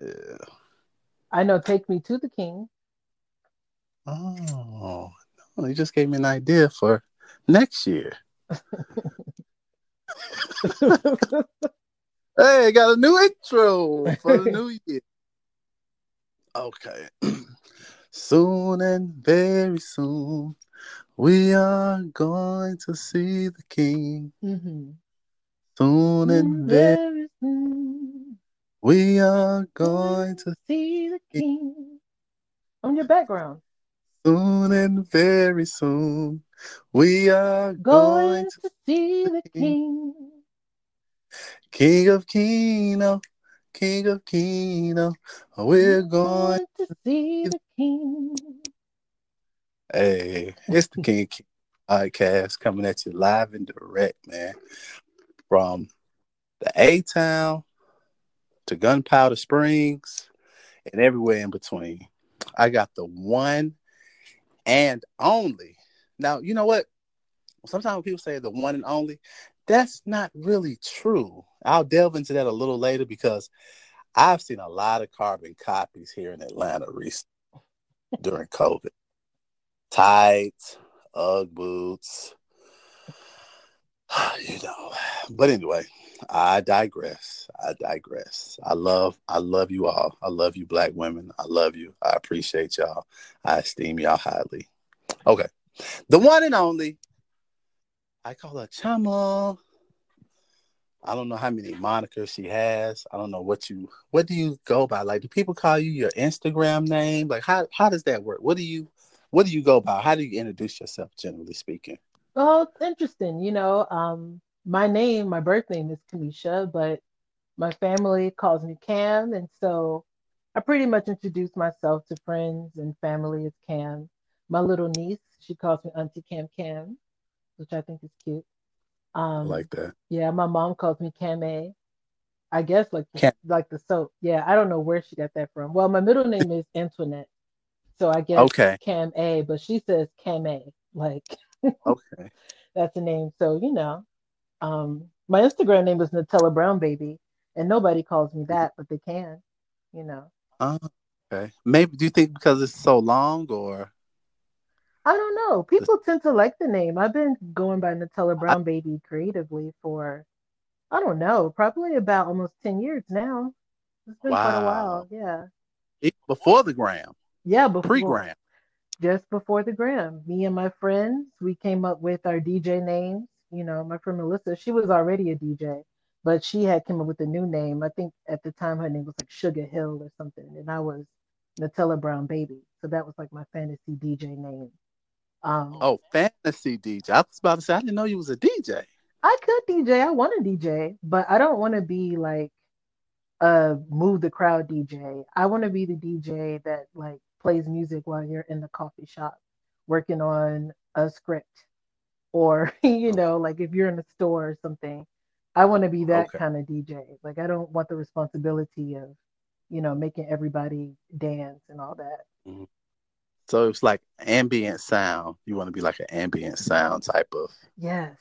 Yeah. I know Take Me to the King. Oh, no, you just gave me an idea for next year. hey, got a new intro for the new year. Okay. soon and very soon, we are going to see the King. Mm-hmm. Soon and very, Very soon, we are going to see the King. On your background. soon and very soon, we are Going going to to see the King. King of Kino, King of Kino. We're going. to see the King. Hey, it's the King podcast coming at you live and direct, man. From the A Town to Gunpowder Springs and everywhere in between. I got the one and only. Now, you know what? Sometimes people say the one and only, that's not really true. I'll delve into that a little later because I've seen a lot of carbon copies here in Atlanta recently during COVID. Tights, Ugg boots, you know. But anyway, I digress. I digress. I love, I love you all. I love you, black women. I love you. I appreciate y'all. I esteem y'all highly. Okay. The one and only. I call her Chama. I don't know how many monikers she has. I don't know what you what do you go by? Like do people call you your Instagram name? Like how how does that work? What do you what do you go by? How do you introduce yourself generally speaking? Oh, it's interesting. You know, um, my name, my birth name is Kamisha, but my family calls me Cam, and so I pretty much introduce myself to friends and family as Cam. My little niece, she calls me Auntie Cam Cam, which I think is cute. I Um, like that. yeah, my mom calls me Cam A. I guess like the, Cam. like the soap. Yeah, I don't know where she got that from. Well, my middle name is Antoinette, so I guess Okay. Cam A, but she says Cam A. Like Okay. that's the name. So you know, um, my Instagram name is Nutella Brown Baby, and nobody calls me that, but they can. You know, Uh, okay. Maybe do you think because it's so long or I don't know. People tend to like the name. I've been going by Nutella Brown Baby creatively for I don't know, probably about almost ten years now. It's been quite a while. Yeah, before the gram, yeah. Before pre-gram? just before the gram. Me and my friends, we came up with our DJ names. You know, my friend Melissa, she was already a DJ, but she had come up with a new name. I think at the time her name was like Sugar Hill or something, and I was Nutella Brown Baby. So that was like my fantasy DJ name. Um, Oh, fantasy DJ. I was about to say I didn't know you was a DJ. I could DJ. I want to DJ, but I don't want to be like a move the crowd DJ. I want to be the DJ that like plays music while you're in the coffee shop working on a script or you know, like if you're in a store or something. I want to be that Okay. kind of DJ. Like I don't want the responsibility of, you know, making everybody dance and all that. Mm-hmm. So it's like ambient sound. You want to be like an ambient sound type of. Yes,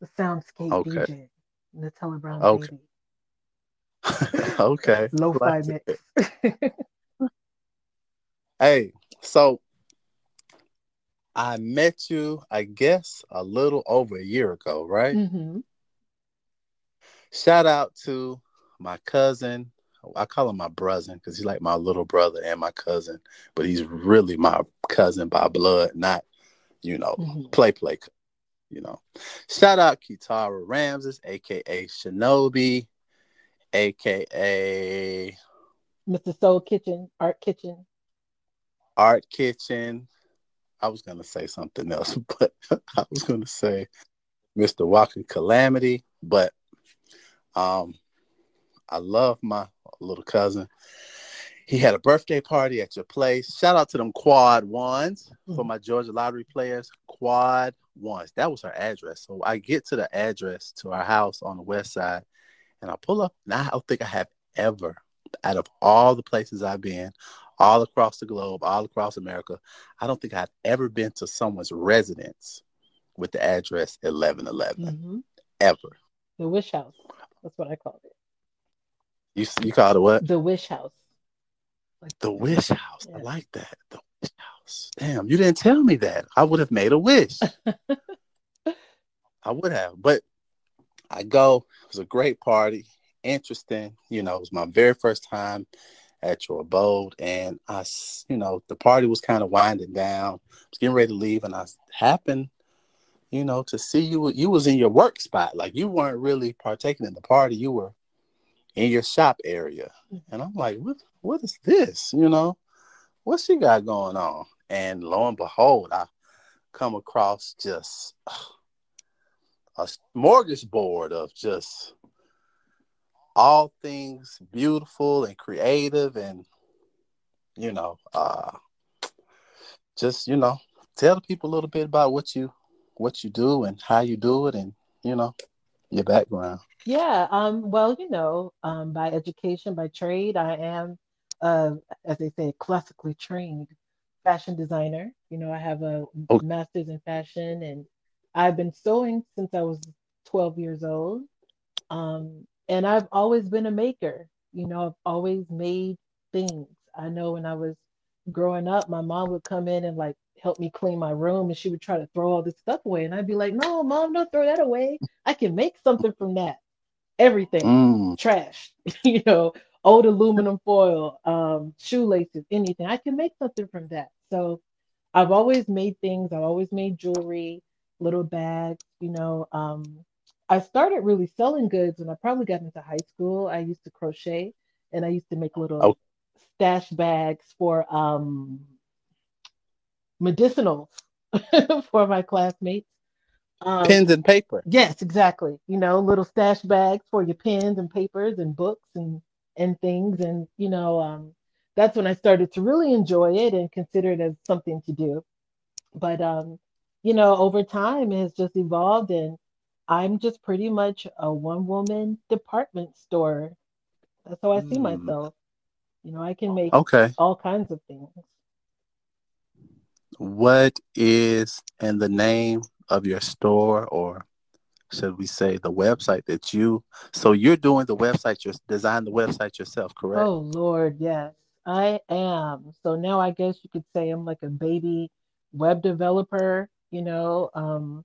the soundscape Okay. DJ, Nutella Brown Okay. Baby, okay. lo-fi Like mix. Hey, so I met you, I guess, a little over a year ago, right? hmm Shout out to my cousin. I call him my brother because he's like my little brother and my cousin, but he's really my cousin by blood, not, you know, Mhm. play play. You know, shout out Kitara Ramses, aka Shinobi, aka Mr. Soul Kitchen, Art Kitchen. Art Kitchen. I was gonna say something else, but I was gonna say Mr. Walker Calamity, but um, I love my little cousin. He had a birthday party at your place. Shout out to them quad ones for Mhm. my Georgia lottery players. Quad ones. That was her address. So I get to the address to our house on the west side, and I pull up. And I don't think I have ever, out of all the places I've been, all across the globe, all across America, I don't think I've ever been to someone's residence with the address 1111 hmm ever. The Wish House. That's what I called it. You you called it what? The Wish House. Like The Wish House. I like that. The Wish House. Damn, you didn't tell me that. I would have made a wish. I would have, but I go. It was a great party, interesting. You know, it was my very first time at your abode, and I, you know, the party was kind of winding down. I was getting ready to leave, and I happened, you know, to see you. You was in your work spot, like you weren't really partaking in the party. You were in your shop area, and I'm like, what? What is this? You know, what she got going on? And lo and behold, I come across just a smorgasbord of just all things beautiful and creative and you know uh just you know tell the people a little bit about what you what you do and how you do it and you know your background Yeah, um, well, you know, um, by education, by trade, I am, uh, as they say, classically trained fashion designer. You know, I have a Oh. master's in fashion, and I've been sewing since I was 12 years old. Um, and I've always been a maker. You know, I've always made things. I know when I was growing up, my mom would come in and like help me clean my room, and she would try to throw all this stuff away, and I'd be like, "No, mom, don't throw that away. I can make something from that." everything mm, trash you know old aluminum foil um shoelaces anything i can make something from that so i've always made things i've always made jewelry little bags you know um i started really selling goods when i probably got into high school i used to crochet and i used to make little Oh. stash bags for um medicinals for my classmates um, pens and paper Yes, exactly. You know, little stash bags for your pens and papers and books and and things. And you know, um, that's when I started to really enjoy it and consider it as something to do. But um, you know, over time it has just evolved, and I'm just pretty much a one woman department store. That's how I see Mm, myself. You know, I can make okay all kinds of things. what is in the name of your store or should we say the website that you so you're doing the website you design the website yourself correct Oh Lord, yes, I am. So now I guess you could say I'm like a baby web developer, you know. Um,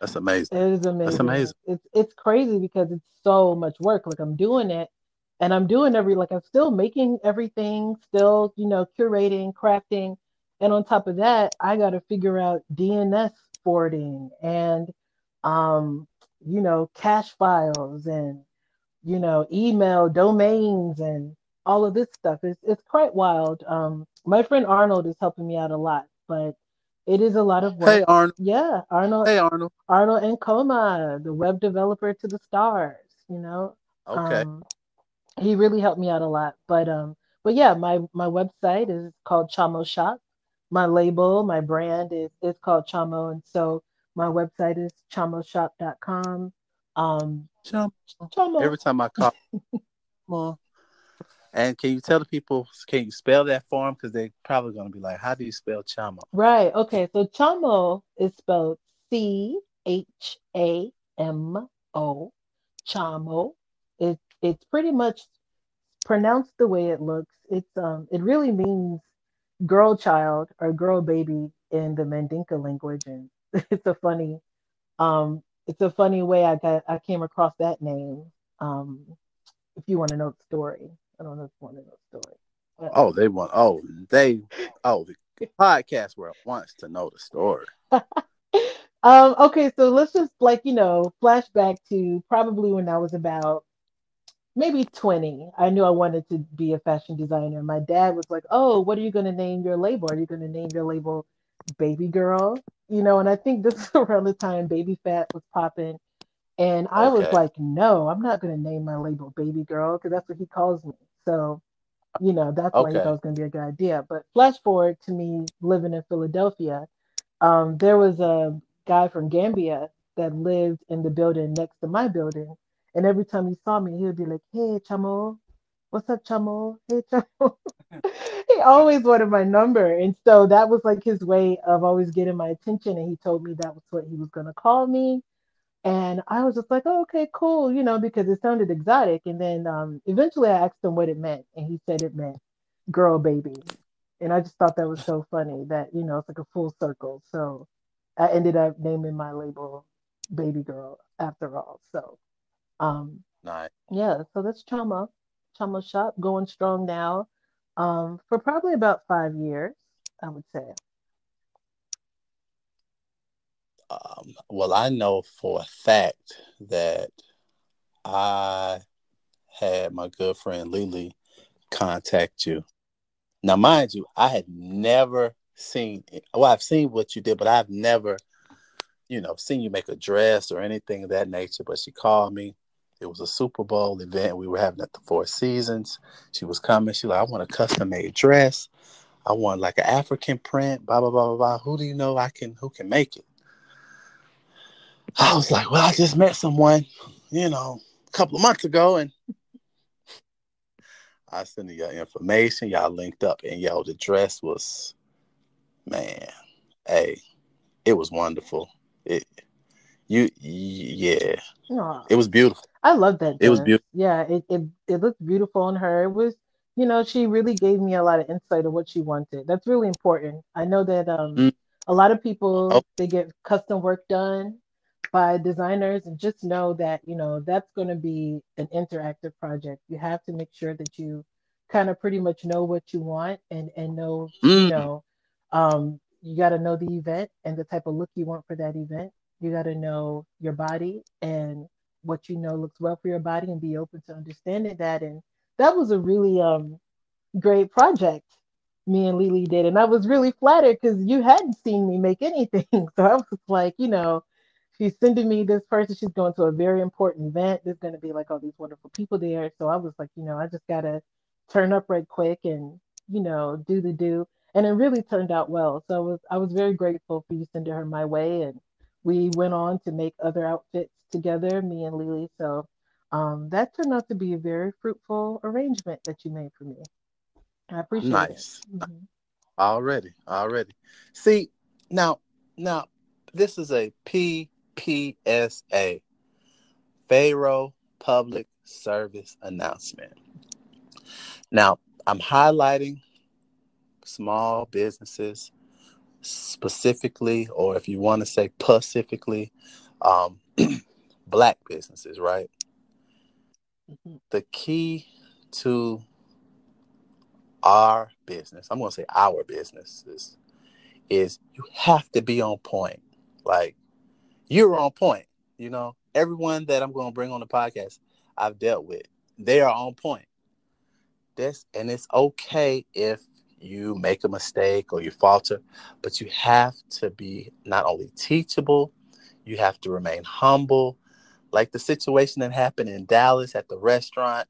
that's amazing is that's amazing. amazing It's it's crazy because it's so much work. Like I'm doing it and I'm doing every like I'm still making everything, still, you know, curating, crafting. And on top of that, I got to figure out DNS forwarding and um, you know, cache files and you know, email domains and all of this stuff. It's it's quite wild. Um, my friend Arnold is helping me out a lot, but it is a lot of work. hey arnold Yeah, Arnold hey arnold Arnold and Coma, the web developer to the stars, you know. okay Um, he really helped me out a lot. But um, but yeah, my my website is called Chamo Shop. My label, my brand is is called Chamo, and so my website is chamoshop.com. Um, Jump. Chamo. every time i call and can you tell the people can you spell that for them because they're probably going to be like how do you spell Chamo? Right. Okay. So Chamo is spelled C H A M O. Chamo. It it's pretty much pronounced the way it looks. It's um it really means girl child or girl baby in the Mandinka language, and it's a funny um it's a funny way I got I came across that name. Um, if you want to know the story, I don't know if you want to know the story. But, oh they want oh they oh the podcast world wants to know the story um, okay, so let's just like you know flashback to probably when I was about maybe 20. I knew I wanted to be a fashion designer. My dad was like, "Oh, what are you going to name your label? Are you going to name your label Baby Girl?" You know, and I think this is around the time Baby Phat was popping, and I was like, "No, I'm not going to name my label Baby Girl because that's what he calls me." So, you know, that's why he Okay. thought it was going to be a good idea. But flash forward to me living in Philadelphia, um, there was a guy from Gambia that lived in the building next to my building. And every time he saw me, he would be like, Hey, Chamo, what's up, Chamo? Hey, Chamo. he always wanted my number. And so that was like his way of always getting my attention. And he told me that was what he was going to call me. And I was just like, oh, okay, cool, you know, because it sounded exotic. And then um, eventually I asked him what it meant. And he said it meant girl baby. And I just thought that was so funny that, you know, it's like a full circle. So I ended up naming my label Baby Girl after all. So um Nice. yeah, so that's Chamo. Chamo Shop going strong now. Um for probably about five years, I would say. Um, well, I know for a fact that I had my good friend Lily contact you. Now, mind you, I had never seen. Well, I've seen what you did, but I've never, you know, seen you make a dress or anything of that nature. But she called me. It was a Super Bowl event we were having at the Four Seasons. She was coming. She like, I want a custom made dress. I want like an African print. Blah blah blah blah blah. Who do you know I can who can make it? I was like, well, I just met someone, you know, a couple of months ago, and I sent you your information. Y'all linked up, and y'all the dress was, man, hey, it was wonderful. It, you, yeah, Aw. it was beautiful. I love that. It was beautiful. Yeah, it, it it looked beautiful on her. It was, you know, she really gave me a lot of insight of what she wanted. That's really important. I know that um Mm. a lot of people Oh. they get custom work done by designers and just know that, you know, that's going to be an interactive project. You have to make sure that you kind of pretty much know what you want and and know, you Mm. know, um you got to know the event and the type of look you want for that event. You got to know your body and what you know looks well for your body and be open to understanding that. And that was a really um great project me and Lily did. And I was really flattered because you hadn't seen me make anything. So I was like, you know, she's sending me this person. She's going to a very important event. There's going to be like all these wonderful people there. So I was like, you know, I just got to turn up right quick and, you know, do the do. And it really turned out well. So I was, I was very grateful for you sending her my way. And we went on to make other outfits together, me and Lily. So um, that turned out to be a very fruitful arrangement that you made for me. I appreciate Nice. it. Mhm. Already, already. See, now, now, this is a PPSA, Pharaoh Public Service Announcement. Now, I'm highlighting small businesses specifically, or if you want to say pacifically, um, black businesses, right? Mhm. The key to our business, I'm going to say our businesses, is you have to be on point. Like, you're on point. You know, everyone that I'm going to bring on the podcast, I've dealt with, they are on point. This, and it's okay if you make a mistake or you falter, but you have to be not only teachable, you have to remain humble. Like the situation that happened in Dallas at the restaurant,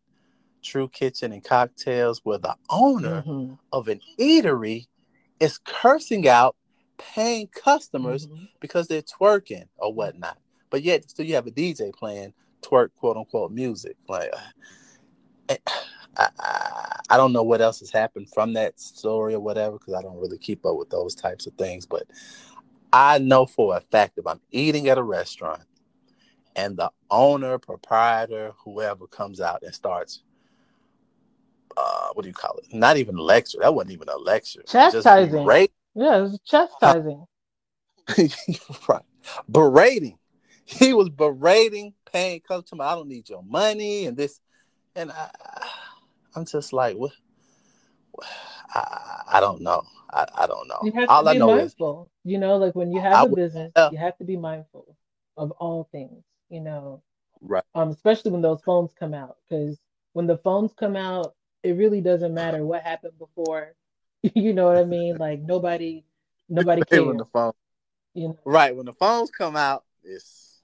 True Kitchen and Cocktails, where the owner Mhm. of an eatery is cursing out paying customers Mhm. because they're twerking or whatnot. But yet, still, you have a DJ playing twerk, quote unquote, music. Like, I, I, I don't know what else has happened from that story or whatever because I don't really keep up with those types of things. But I know for a fact if I'm eating at a restaurant and the owner, proprietor, whoever comes out and starts, uh, what do you call it? Not even lecture. That wasn't even a lecture. Chastising. Just berate, Yeah, it was chastising. right. Berating. He was berating, paying customer. I don't need your money and this, and I, I'm just like, what? I, I don't know. I, I don't know. You have All to I be know is. You know, like when you have a would- business, yeah. you have to be mindful of all things, you know, right. um, especially when those phones come out. Because when the phones come out, it really doesn't matter what happened before. You know what I mean? Like nobody, nobody cares. when the phone, You know, right when the phones come out, it's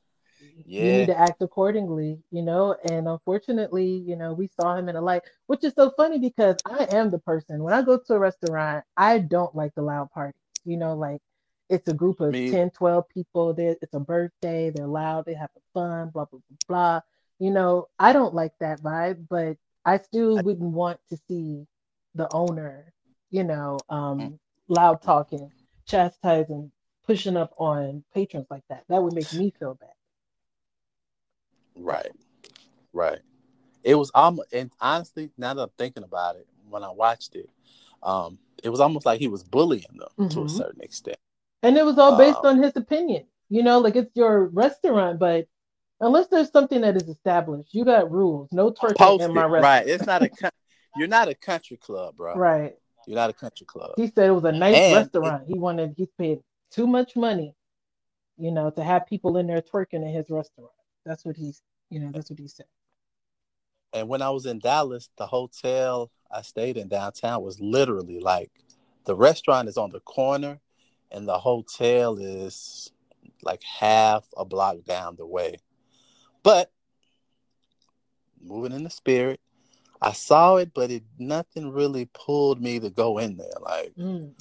yeah. you need to act accordingly. You know, and unfortunately, you know, we saw him in a light, which is so funny because I am the person when I go to a restaurant, I don't like the loud parties. You know, like it's a group of Me- 10, 12 people. There, it's a birthday. They're loud. They have fun. Blah blah blah blah. You know, I don't like that vibe, but I still wouldn't want to see the owner, you know, um, loud talking, chastising, pushing up on patrons like that. That would make me feel bad. Right, right. It was almost, and honestly, now that I'm thinking about it, when I watched it, um, it was almost like he was bullying them mm-hmm. to a mm-hmm. certain extent. And it was all based um, on his opinion. You know, like it's your restaurant, but unless there's something that is established, you got rules. No twerking in my restaurant. Right. It's not a you're not a country club, bro. Right. You're not a country club. He said it was a nice and restaurant. It, he wanted he paid too much money, you know, to have people in there twerking in his restaurant. That's what he's you know, that's what he said. And when I was in Dallas, the hotel I stayed in downtown was literally like the restaurant is on the corner and the hotel is like half a block down the way. But moving in the spirit, I saw it, but it nothing really pulled me to go in there. Like mm.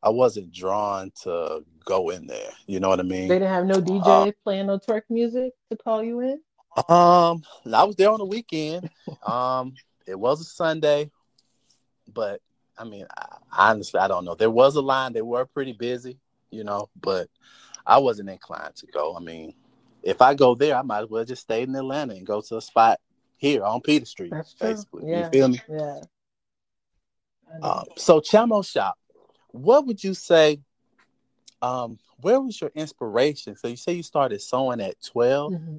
I wasn't drawn to go in there. You know what I mean? They didn't have no DJ uh, playing no twerk music to call you in. Um, I was there on the weekend. um, it was a Sunday, but I mean, I, honestly, I don't know. There was a line. They were pretty busy, you know, but I wasn't inclined to go. I mean, if I go there, I might as well just stay in Atlanta and go to a spot here on Peter Street. That's true. Basically, yeah. you feel me? Yeah. Um, so Chamo Shop, what would you say? Um, where was your inspiration? So you say you started sewing at 12 mm-hmm.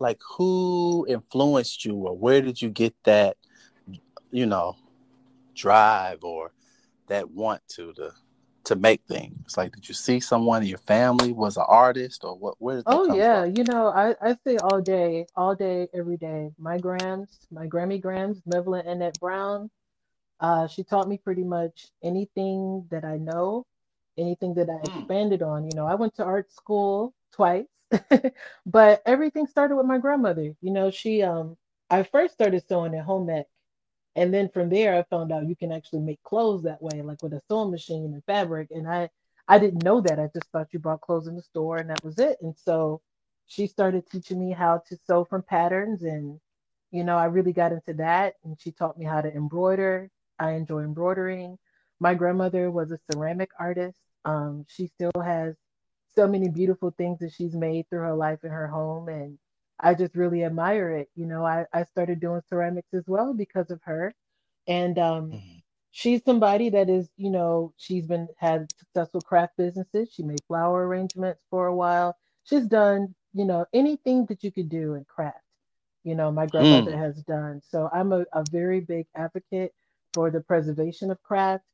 Like who influenced you, or where did you get that? You know, drive or that want to to to make things? Like, did you see someone in your family was an artist, or what? Where did oh yeah, from? you know, I I say all day, all day, every day. My grams, my Grammy grams, Mevlin Annette Brown. Uh, she taught me pretty much anything that I know, anything that I mm. expanded on. You know, I went to art school twice, but everything started with my grandmother. You know, she um, I first started sewing at home ec and then from there i found out you can actually make clothes that way like with a sewing machine and fabric. And i i didn't know that. I just thought you bought clothes in the store and that was it. And so she started teaching me how to sew from patterns. And you know i really got into that. And she taught me how to embroider. I enjoy embroidering. My grandmother was a ceramic artist. Um, she still has so many beautiful things that she's made through her life in her home. And I just really admire it. You know, I, I started doing ceramics as well because of her. And um, mm-hmm. she's somebody that is, you know, she's been had successful craft businesses. She made flower arrangements for a while. She's done, you know, anything that you could do in craft. You know, my grandmother mm. has done. So I'm a, a very big advocate for the preservation of craft.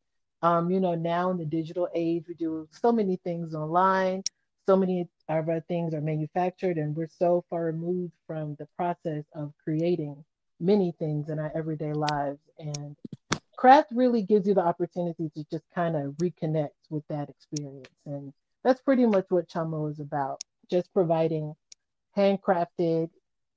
Um, you know, now in the digital age, we do so many things online so many of our things are manufactured and we're so far removed from the process of creating many things in our everyday lives. And craft really gives you the opportunity to just kind of reconnect with that experience. And that's pretty much what chamo is about just providing handcrafted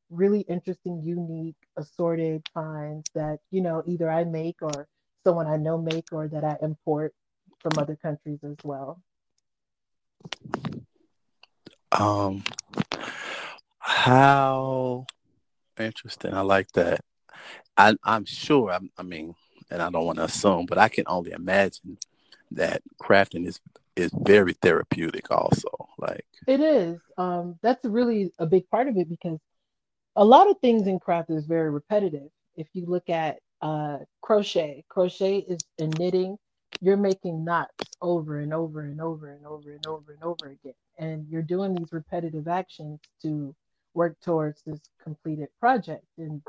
really interesting unique assorted finds that you know either i make or someone i know make or that i import from other countries as well um, how interesting. I like that. I, I'm sure. I'm, I mean, and I don't want to assume, but I can only imagine that crafting is is very therapeutic. Also, like it is. Um, that's really a big part of it because a lot of things in craft is very repetitive. If you look at uh, crochet, crochet is in knitting. You're making knots over and over and over and over and over and over again and you're doing these repetitive actions to work towards this completed project. And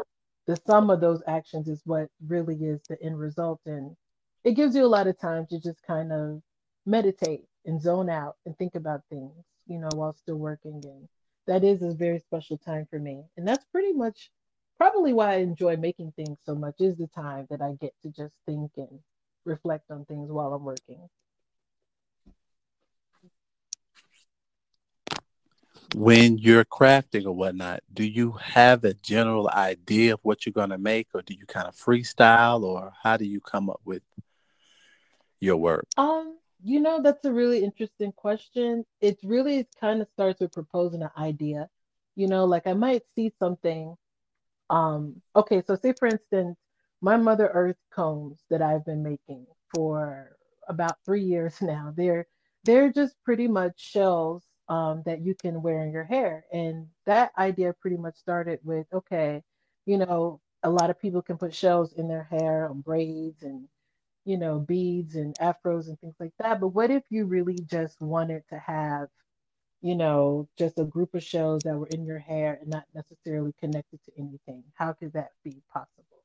the sum of those actions is what really is the end result. And it gives you a lot of time to just kind of meditate and zone out and think about things you know while still working. And that is a very special time for me. And that's pretty much probably why i enjoy making things so much is the time that i get to just think and reflect on things while i'm working when you're crafting or whatnot, do you have a general idea of what you're going to make, or do you kind of freestyle, or how do you come up with your work? Um, you know, that's a really interesting question. It really kind of starts with proposing an idea. You know, like I might see something. Um, okay, so say for instance, my Mother Earth combs that I've been making for about three years now. They're they're just pretty much shells um, that you can wear in your hair. And that idea pretty much started with okay, you know, a lot of people can put shells in their hair on braids and you know beads and afros and things like that but what if you really just wanted to have you know just a group of shells that were in your hair and not necessarily connected to anything how could that be possible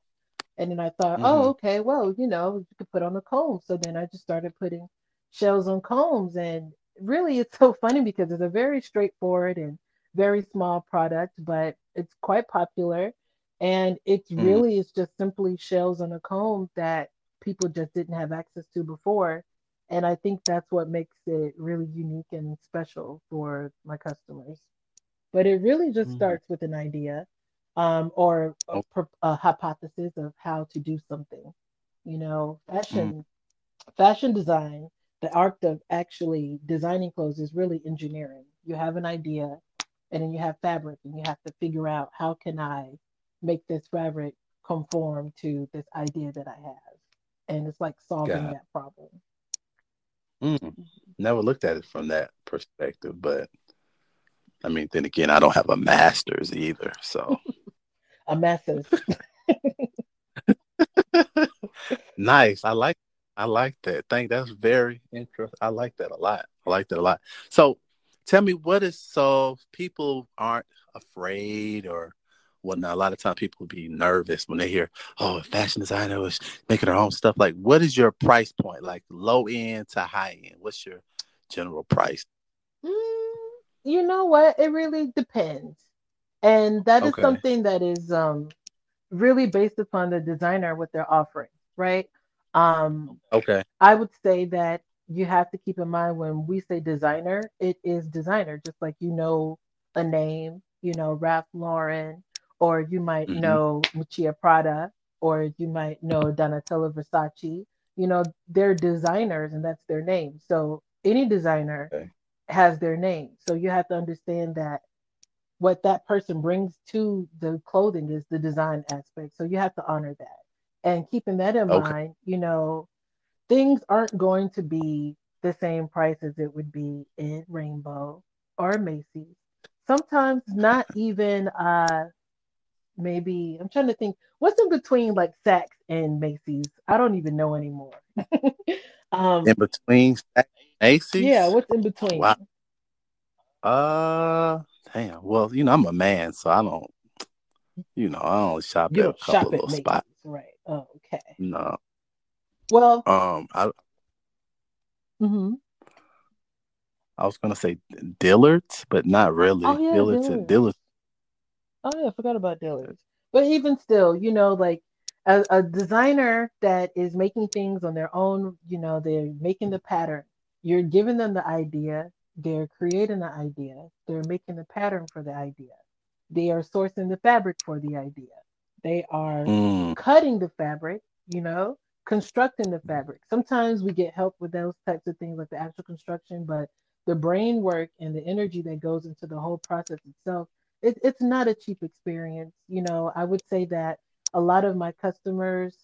and then i thought oh, mm-hmm. oh okay well you know you could put on a comb so then i just started putting shells on combs and really it's so funny because it's a very straightforward and very small product but it's quite popular and it's mm. really it's just simply shells on a comb that people just didn't have access to before and i think that's what makes it really unique and special for my customers but it really just mm. starts with an idea um, or a, oh. a, hypothesis of how to do something you know fashion mm. fashion design the art of actually designing clothes is really engineering you have an idea and then you have fabric and you have to figure out how can i make this fabric conform to this idea that I have. And it's like solving that problem. Mm. Never looked at it from that perspective, but I mean, then again, I don't have a master's either, so a master's. nice. I like. I like that. Thank. That's very interesting. I like that a lot. I like that a lot. So, tell me, what is so people aren't afraid or whatnot. A lot of times people be nervous when they hear, oh, a fashion designer is making her own stuff. Like, what is your price point? Like low end to high end? What's your general price? Mm, you know what? It really depends. And that is okay. something that is um, really based upon the designer, what they're offering, right? Um, okay. I would say that you have to keep in mind when we say designer, it is designer, just like you know a name, you know, Ralph Lauren, or you might mm-hmm. know Miuccia Prada, or you might know Donatella Versace. You know, they're designers and that's their name. So any designer okay. has their name. So you have to understand that what that person brings to the clothing is the design aspect. So you have to honor that. And keeping that in okay. mind, you know, things aren't going to be the same price as it would be in Rainbow or Macy's. Sometimes not even uh maybe I'm trying to think what's in between like Saks and Macy's. I don't even know anymore. um, in between Macy's. Yeah, what's in between? Wow. Uh, damn. Well, you know, I'm a man, so I don't. You know, I only shop you at a couple of little spots. Right. Oh, okay. No. Well. Um. I. Hmm. I was gonna say Dillard's, but not really. Oh, yeah, Dillard's, Dillard's. Dillard's Oh yeah, I forgot about Dillard's. But even still, you know, like a, a designer that is making things on their own, you know, they're making the pattern. You're giving them the idea, they're creating the idea, they're making the pattern for the idea. They are sourcing the fabric for the idea. They are mm. cutting the fabric, you know, constructing the fabric. Sometimes we get help with those types of things like the actual construction, but the brain work and the energy that goes into the whole process itself it, it's not a cheap experience. You know, I would say that a lot of my customers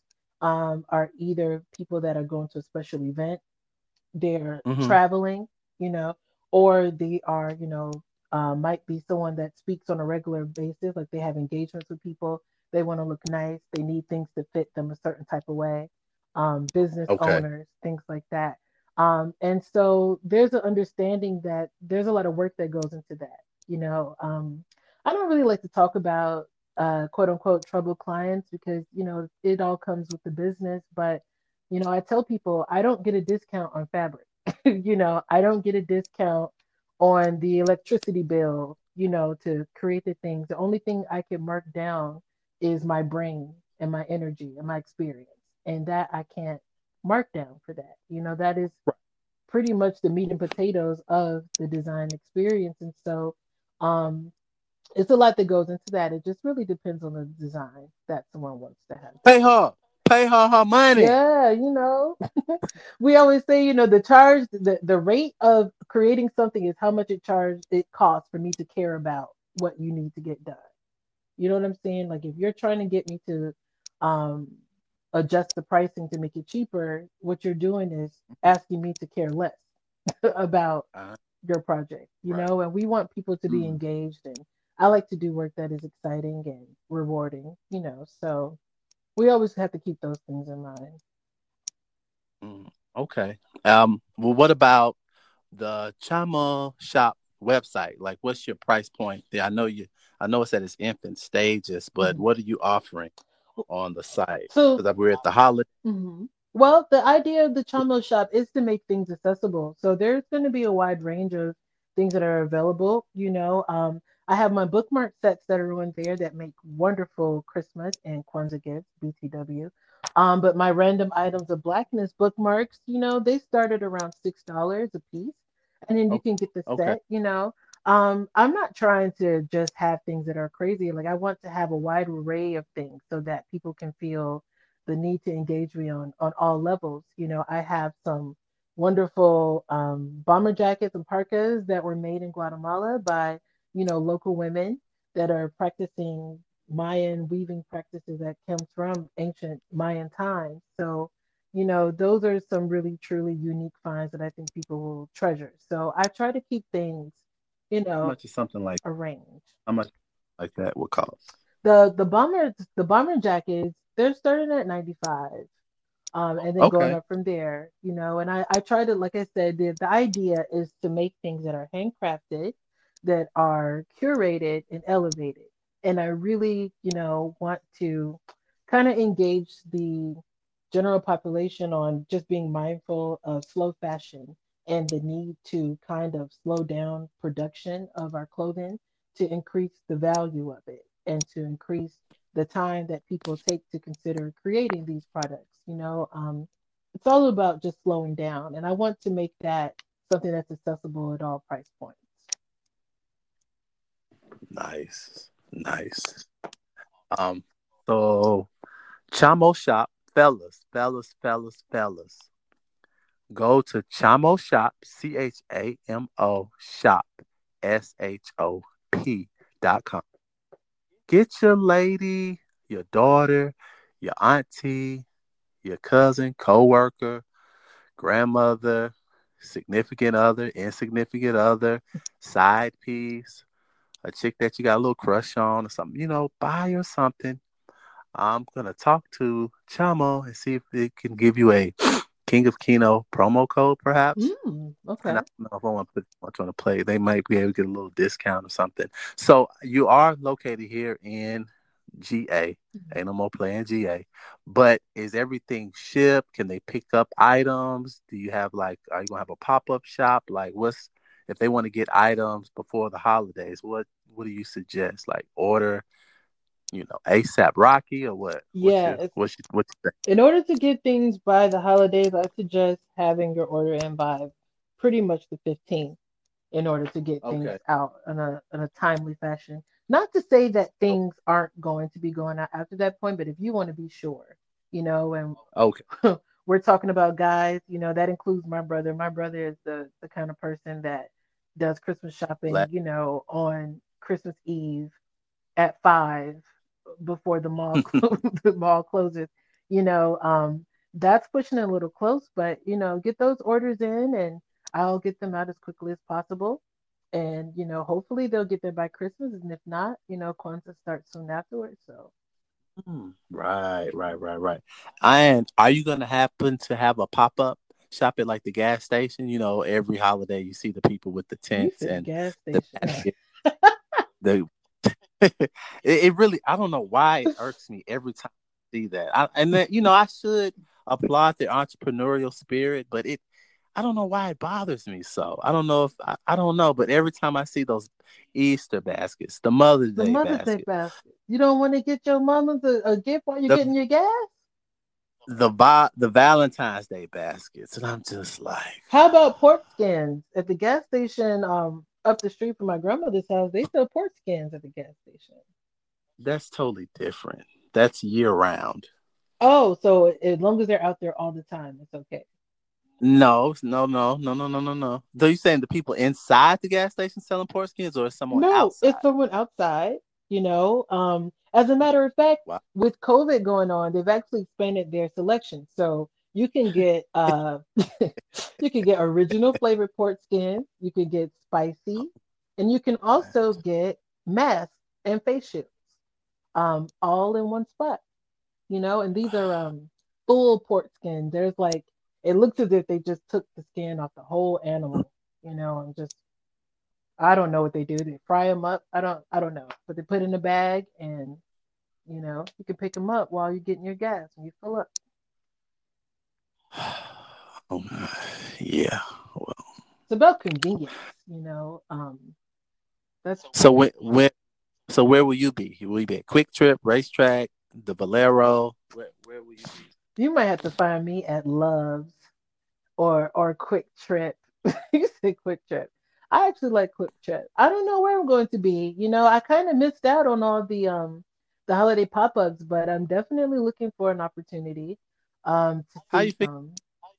um, are either people that are going to a special event, they're mm-hmm. traveling, you know, or they are, you know, uh, might be someone that speaks on a regular basis, like they have engagements with people. They want to look nice. They need things to fit them a certain type of way. Um, business okay. owners, things like that. Um, and so there's an understanding that there's a lot of work that goes into that. You know, um, I don't really like to talk about uh, quote unquote troubled clients because you know it all comes with the business. But you know, I tell people I don't get a discount on fabric. you know, I don't get a discount on the electricity bill. You know, to create the things. The only thing I can mark down is my brain and my energy and my experience, and that I can't mark down for that. You know, that is pretty much the meat and potatoes of the design experience. And so, um, it's a lot that goes into that. It just really depends on the design that someone wants to have. Pay her, pay her her money. Yeah, you know, we always say, you know, the charge, the, the rate of creating something is how much it charge it costs for me to care about what you need to get done. You know what I'm saying? Like if you're trying to get me to um, adjust the pricing to make it cheaper, what you're doing is asking me to care less about uh, your project. You right. know, and we want people to be mm. engaged and I like to do work that is exciting and rewarding, you know. So we always have to keep those things in mind. Mm, okay. Um. Well, what about the Chamo Shop website? Like, what's your price point there? I know you. I know it's at its infant stages, but mm-hmm. what are you offering on the site? So we're at the holiday. Mm-hmm. Well, the idea of the Chamo Shop is to make things accessible. So there's going to be a wide range of things that are available. You know, um, I have my bookmark sets that are on there that make wonderful Christmas and Kwanzaa gifts, BTW. Um, but my random items of blackness bookmarks, you know, they started around six dollars a piece, and then you can get the okay. set. You know, um, I'm not trying to just have things that are crazy. Like I want to have a wide array of things so that people can feel the need to engage me on on all levels. You know, I have some wonderful um, bomber jackets and parkas that were made in Guatemala by you know local women that are practicing Mayan weaving practices that comes from ancient Mayan times. So, you know, those are some really truly unique finds that I think people will treasure. So I try to keep things, you know, how much is something like arranged. How much like that would cost? The the bomber the bomber jackets they're starting at 95 um, and then okay. going up from there you know and I, I try to like i said the, the idea is to make things that are handcrafted that are curated and elevated and i really you know want to kind of engage the general population on just being mindful of slow fashion and the need to kind of slow down production of our clothing to increase the value of it and to increase the time that people take to consider creating these products. You know, um, it's all about just slowing down, and I want to make that something that's accessible at all price points. Nice, nice. Um, so Chamo Shop, fellas, fellas, fellas, fellas. Go to Chamo Shop, C H A M O Shop, S H O P dot com get your lady, your daughter, your auntie, your cousin, co-worker, grandmother, significant other, insignificant other, side piece, a chick that you got a little crush on or something, you know, buy her something. I'm gonna talk to Chamo and see if it can give you a King of Kino promo code, perhaps. Mm, okay. And I don't know if I want to put much on the play. They might be able to get a little discount or something. So you are located here in GA. Mm-hmm. Ain't no more playing GA. But is everything shipped? Can they pick up items? Do you have like are you gonna have a pop up shop? Like what's if they want to get items before the holidays, what what do you suggest? Like order you know, ASAP Rocky or what? Yeah. What's your, what's, your, in order to get things by the holidays, I suggest having your order in by pretty much the 15th in order to get things okay. out in a, in a timely fashion. Not to say that oh. things aren't going to be going out after that point, but if you want to be sure, you know, and okay. we're talking about guys, you know, that includes my brother. My brother is the, the kind of person that does Christmas shopping, Black. you know, on Christmas Eve at five before the mall the mall closes. You know, um, that's pushing it a little close, but you know, get those orders in and I'll get them out as quickly as possible. And you know, hopefully they'll get there by Christmas, and if not, you know, Kwanzaa starts soon afterwards. So. Hmm. Right, right, right, right. And are you gonna happen to have a pop up shop at like the gas station? You know, every holiday you see the people with the tents and gas station. The, the it, it, really, I don't know why it irks me every time I see that. I, and then, you know, I should applaud their entrepreneurial spirit, but it, I don't know why it bothers me so. I don't know if I, I don't know, but every time I see those Easter baskets, the Mother's the Day Mother's basket, Day basket, you don't want to get your mama a, a gift while you're the, getting your gas. The the Valentine's Day baskets, and I'm just like, how about pork skins at the gas station? Um, up the street from my grandmother's house, they sell pork skins at the gas station. That's totally different. That's year round. Oh, so as long as they're out there all the time, it's okay. No, no, no, no, no, no, no, no. So you saying the people inside the gas station selling pork skins, or someone no, outside? it's someone outside. You know, um, as a matter of fact, wow. with COVID going on, they've actually expanded their selection. So you can get uh you can get original flavored pork skin, you can get spicy, and you can also get masks and face shields, um, all in one spot. You know, and these are um full port skin. There's like it looks as if they just took the skin off the whole animal. You know, and just I don't know what they do. They fry them up. I don't I don't know, but they put in a bag and you know you can pick them up while you're getting your gas and you fill up. Oh, yeah. Well, It's about convenience, you know. Um, that's so when when so where will you be? Will you be at Quick Trip, RaceTrac, the Valero? Where where will you be? you might have to find me at Love's or or Quick Trip. you say QuikTrip. I actually like Quick Trip. I don't know where I'm going to be. You know, I kind of missed out on all the um the holiday pop-ups, but I'm definitely looking for an opportunity um to How you think- some.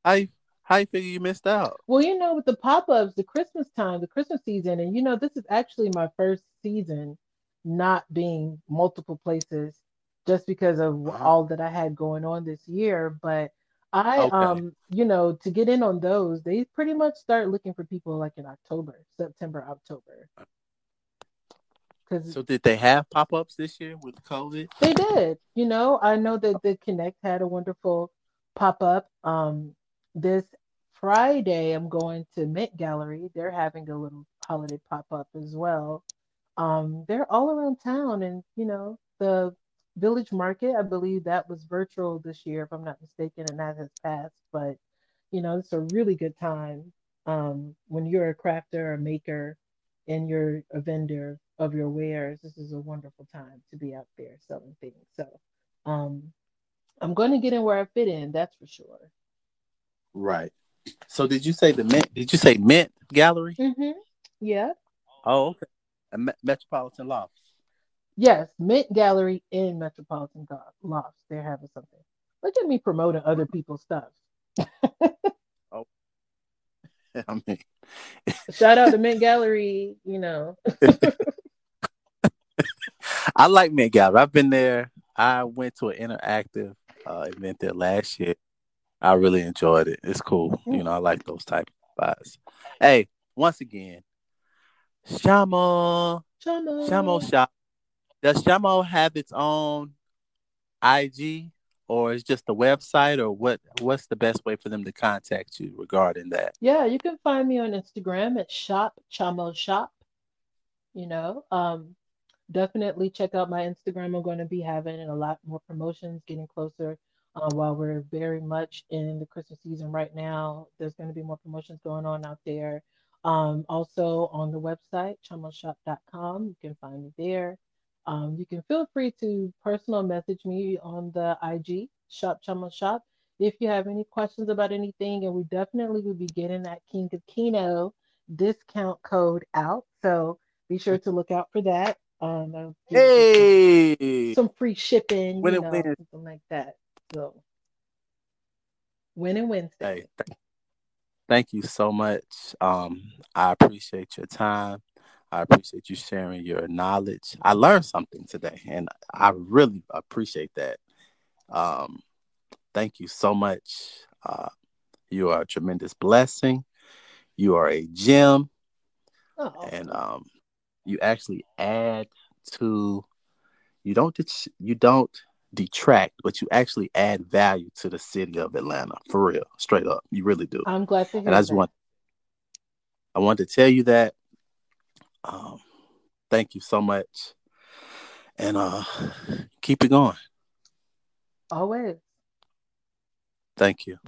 How you, how you figure you missed out? Well, you know, with the pop-ups, the Christmas time, the Christmas season, and you know, this is actually my first season not being multiple places just because of all that I had going on this year. But I, Okay. um, you know, to get in on those, they pretty much start looking for people like in October, September, October. So did they have pop ups this year with COVID? They did. You know, I know that the Connect had a wonderful pop up. Um, this Friday, I'm going to Mint Gallery. They're having a little holiday pop up as well. Um, they're all around town, and you know, the Village Market, I believe that was virtual this year, if I'm not mistaken, and that has passed. But you know, it's a really good time um, when you're a crafter, a maker, and you're a vendor of your wares. This is a wonderful time to be out there selling things. So, um, I'm going to get in where I fit in. That's for sure. Right. So did you say the Mint? Did you say Mint Gallery? Mm-hmm. Yeah. Oh, okay. Me- Metropolitan Loft. Yes, Mint Gallery in Metropolitan Go- Lofts. They're having something. Look at me promoting other people's stuff. Oh. I mean, Shout out to Mint Gallery. You know, I like Mint Gallery. I've been there. I went to an interactive uh, event there last year. I really enjoyed it. It's cool. You know, I like those type of spots. Hey, once again, Chamo, Shama. Chamo Shop. Does Chamo have its own IG or is just the website or what? What's the best way for them to contact you regarding that? Yeah, you can find me on Instagram at shop chamo shop. You know, um, definitely check out my Instagram. I'm going to be having a lot more promotions getting closer. Uh, while we're very much in the Christmas season right now, there's going to be more promotions going on out there. Um, also on the website chamoshop.com, you can find me there. Um, you can feel free to personal message me on the IG shop chamo shop if you have any questions about anything, and we definitely will be getting that King of Kino discount code out. So be sure to look out for that. Um, Hey, some free shipping, Win you know, win. something like that. So win and Wednesday. Hey, th- thank you so much. Um, I appreciate your time. I appreciate you sharing your knowledge. I learned something today, and I really appreciate that. Um, thank you so much. Uh, you are a tremendous blessing. You are a gem, Oh, and um, you actually add to. You don't. det- You don't detract, but you actually add value to the city of Atlanta. For real, straight up, you really do. I'm glad to hear and I just that. want I want to tell you that. Um, thank you so much, and uh, keep it going. Always. Thank you.